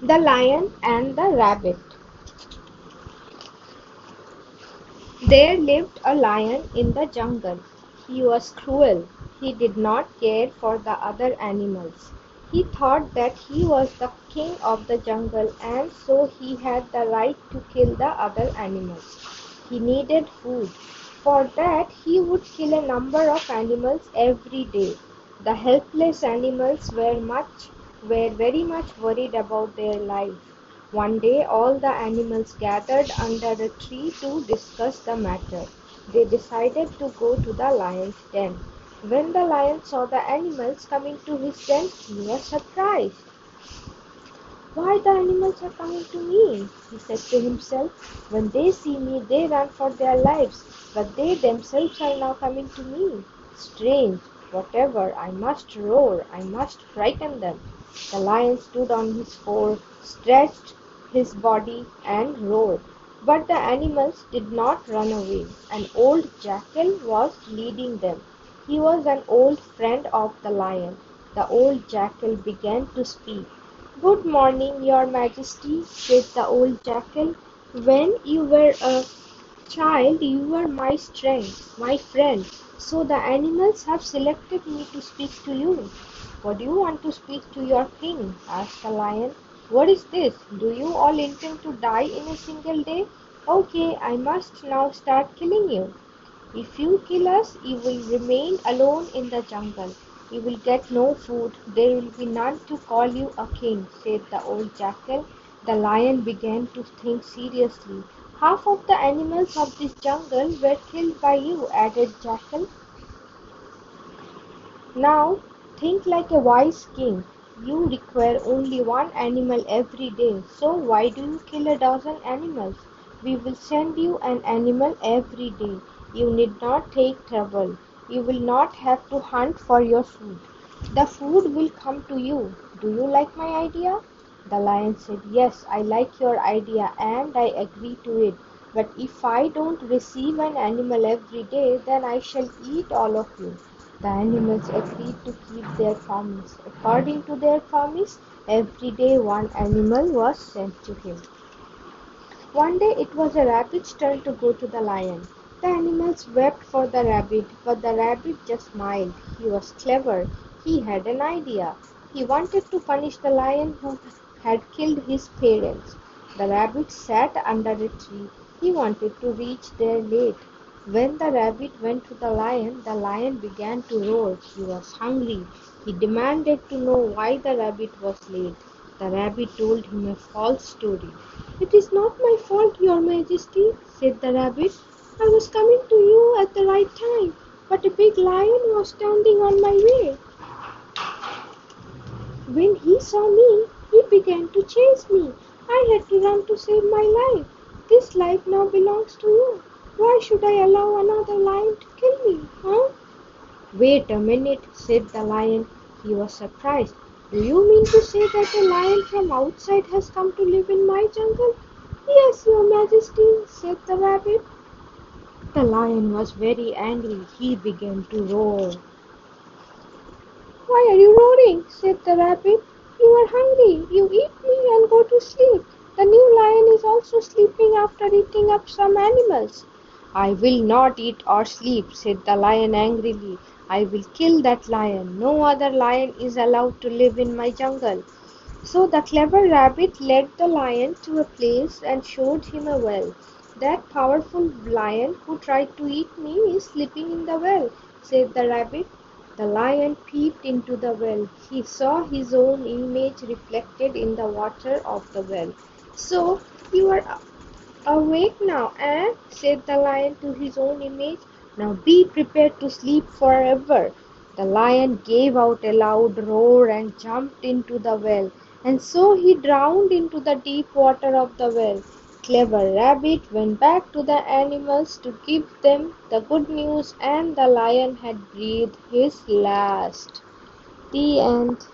The Lion and the Rabbit There lived a lion in the jungle. He was cruel. He did not care for the other animals. He thought that he was the king of the jungle and so he had the right to kill the other animals. He needed food. For that he would kill a number of animals every day. The helpless animals were much were very much worried about their lives. One day all the animals gathered under a tree to discuss the matter. They decided to go to the lion's den. When the lion saw the animals coming to his den, he was surprised. Why the animals are coming to me? he said to himself. When they see me, they run for their lives, but they themselves are now coming to me. Strange, whatever, I must roar, I must frighten them. The lion stood on his four, stretched his body, and roared. But the animals did not run away. An old jackal was leading them. He was an old friend of the lion. The old jackal began to speak. Good morning, your majesty, said the old jackal. When you were a child, you were my strength, my friend. So the animals have selected me to speak to you. What do you want to speak to your king? asked the lion. What is this? Do you all intend to die in a single day? Okay, I must now start killing you. If you kill us, you will remain alone in the jungle. You will get no food. There will be none to call you a king, said the old jackal. The lion began to think seriously. Half of the animals of this jungle were killed by you, added Jackal. Now think like a wise king. You require only one animal every day, so why do you kill a dozen animals? We will send you an animal every day. You need not take trouble. You will not have to hunt for your food. The food will come to you. Do you like my idea? The lion said, Yes, I like your idea and I agree to it. But if I don't receive an animal every day, then I shall eat all of you. The animals agreed to keep their promise. According to their promise, every day one animal was sent to him. One day it was a rabbit's turn to go to the lion. The animals wept for the rabbit, but the rabbit just smiled. He was clever. He had an idea. He wanted to punish the lion who had killed his parents. The rabbit sat under a tree. He wanted to reach there late. When the rabbit went to the lion, the lion began to roar. He was hungry. He demanded to know why the rabbit was late. The rabbit told him a false story. It is not my fault, your majesty, said the rabbit. I was coming to you at the right time, but a big lion was standing on my way. When he saw me, he began to chase me. I had to run to save my life. This life now belongs to you. Why should I allow another lion to kill me, huh? Wait a minute, said the lion. He was surprised. Do you mean to say that a lion from outside has come to live in my jungle? Yes, your majesty, said the rabbit. The lion was very angry. He began to roar. Why are you roaring? said the rabbit. You are hungry. You eat me and go to sleep. The new lion is also sleeping after eating up some animals. I will not eat or sleep, said the lion angrily. I will kill that lion. No other lion is allowed to live in my jungle. So the clever rabbit led the lion to a place and showed him a well. That powerful lion who tried to eat me is sleeping in the well, said the rabbit. The lion peeped into the well. He saw his own image reflected in the water of the well. So you are awake now, eh? said the lion to his own image. Now be prepared to sleep forever. The lion gave out a loud roar and jumped into the well, and so he drowned into the deep water of the well. Clever Rabbit went back to the animals to give them the good news, and the lion had breathed his last. The end.